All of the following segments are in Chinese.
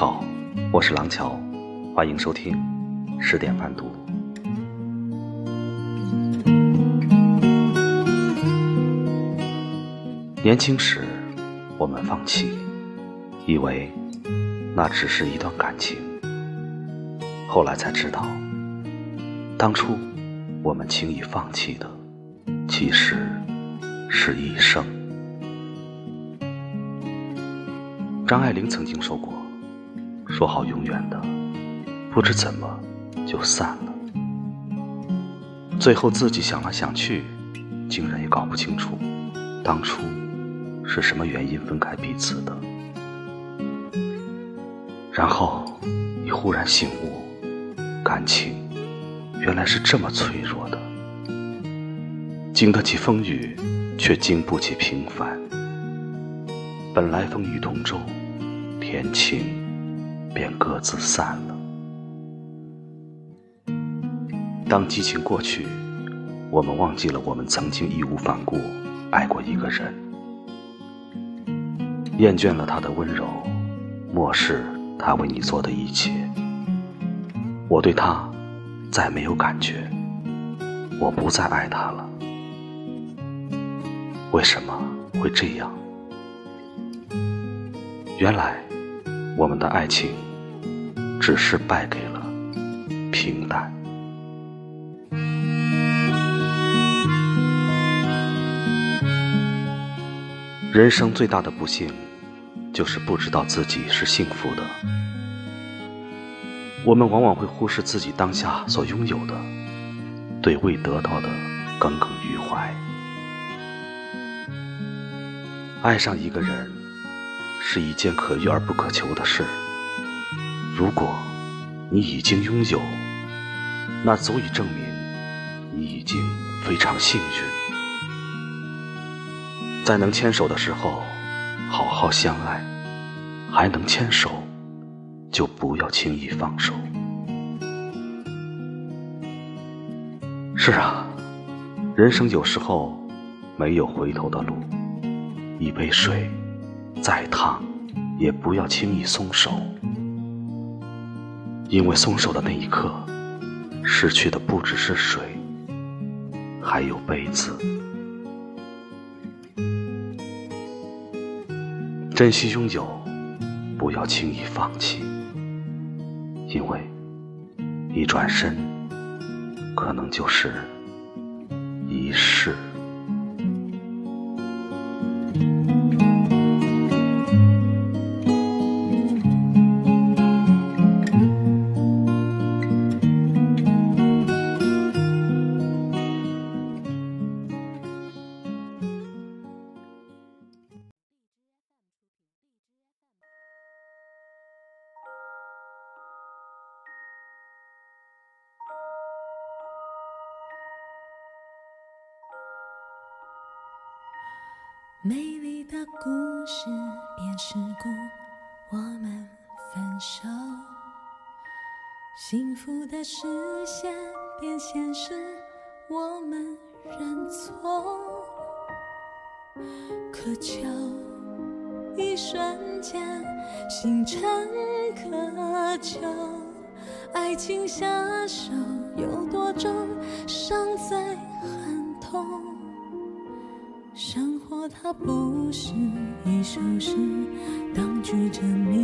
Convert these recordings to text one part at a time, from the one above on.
好，我是廊桥，欢迎收听十点半读。年轻时，我们放弃，以为那只是一段感情。后来才知道，当初我们轻易放弃的，其实是一生。张爱玲曾经说过：“说好永远的，不知怎么就散了。”最后自己想来想去，竟然也搞不清楚，当初是什么原因分开彼此的。然后你忽然醒悟，感情原来是这么脆弱的，经得起风雨，却经不起平凡。本来风雨同舟。天晴，便各自散了。当激情过去，我们忘记了我们曾经义无反顾爱过一个人，厌倦了他的温柔，漠视他为你做的一切。我对他再没有感觉，我不再爱他了。为什么会这样？原来。我们的爱情只是败给了平淡。人生最大的不幸，就是不知道自己是幸福的。我们往往会忽视自己当下所拥有的，对未得到的耿耿于怀。爱上一个人。是一件可遇而不可求的事。如果你已经拥有，那足以证明你已经非常幸运。在能牵手的时候，好好相爱；还能牵手，就不要轻易放手。是啊，人生有时候没有回头的路，一杯水。再烫，也不要轻易松手，因为松手的那一刻，失去的不只是水，还有杯子。珍惜拥有，不要轻易放弃，因为一转身，可能就是一世。美丽的故事变事故，我们分手；幸福的实现变现实，我们认错。可就一瞬间，心诚渴求，爱情下手有多重，伤在很痛。生活它不是一首诗，当局者迷；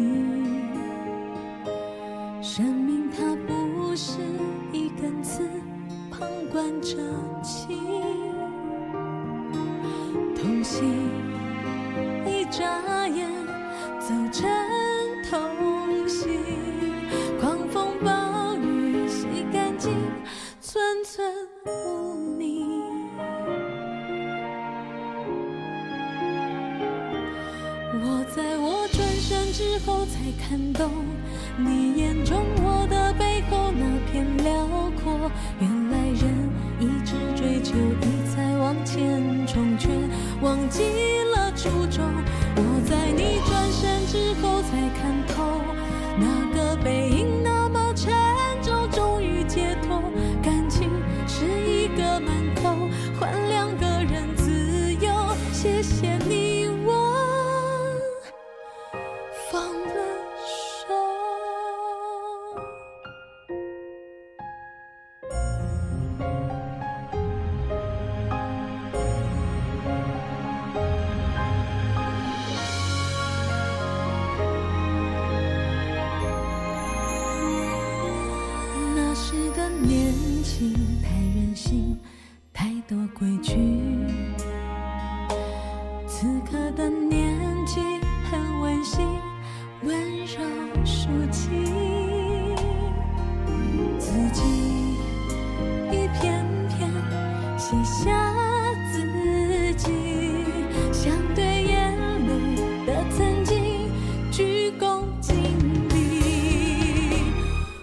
生命它不是一根刺，旁观者清。同行一盏我在我转身之后才看懂，你眼中我的背后那片辽阔。原来人一直追求，一再往前冲，却忘记了初衷。规矩。此刻的年纪很温馨，温柔抒情，字迹一片片写下自己，想对眼里的曾经鞠躬尽瘁。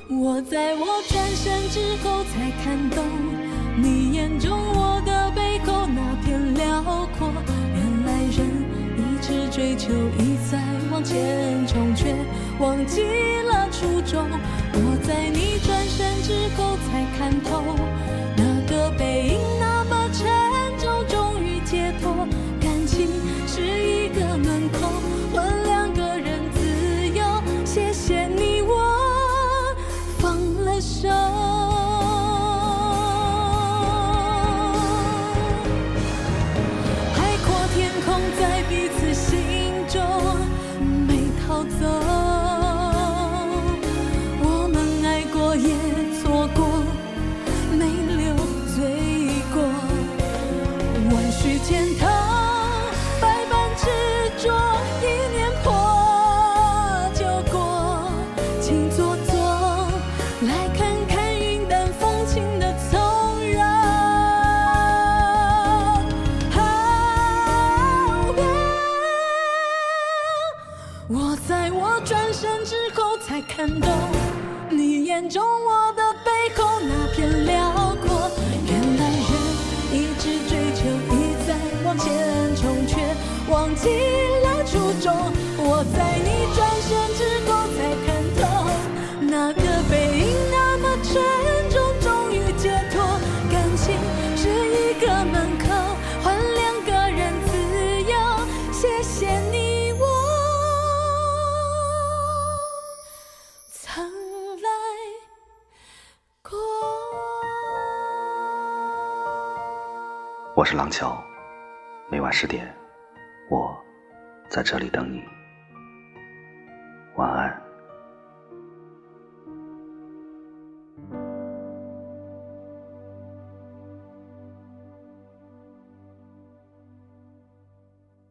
我在我转身之后才追求，一再往前冲，却忘记了初衷。我在你转身之后才看透，那个背影天堂，百般执着，一念破就过。请坐坐，来看看云淡风轻的从容。好呀，我在我转身之后才看懂，你眼中我。的。忘记了初衷。我在你转身之后才看透，那个背影那么沉重，终于解脱。感情是一个门口，换两个人自由。谢谢你，我曾来过。我是廊桥，每晚十点，我在这里等你。晚安。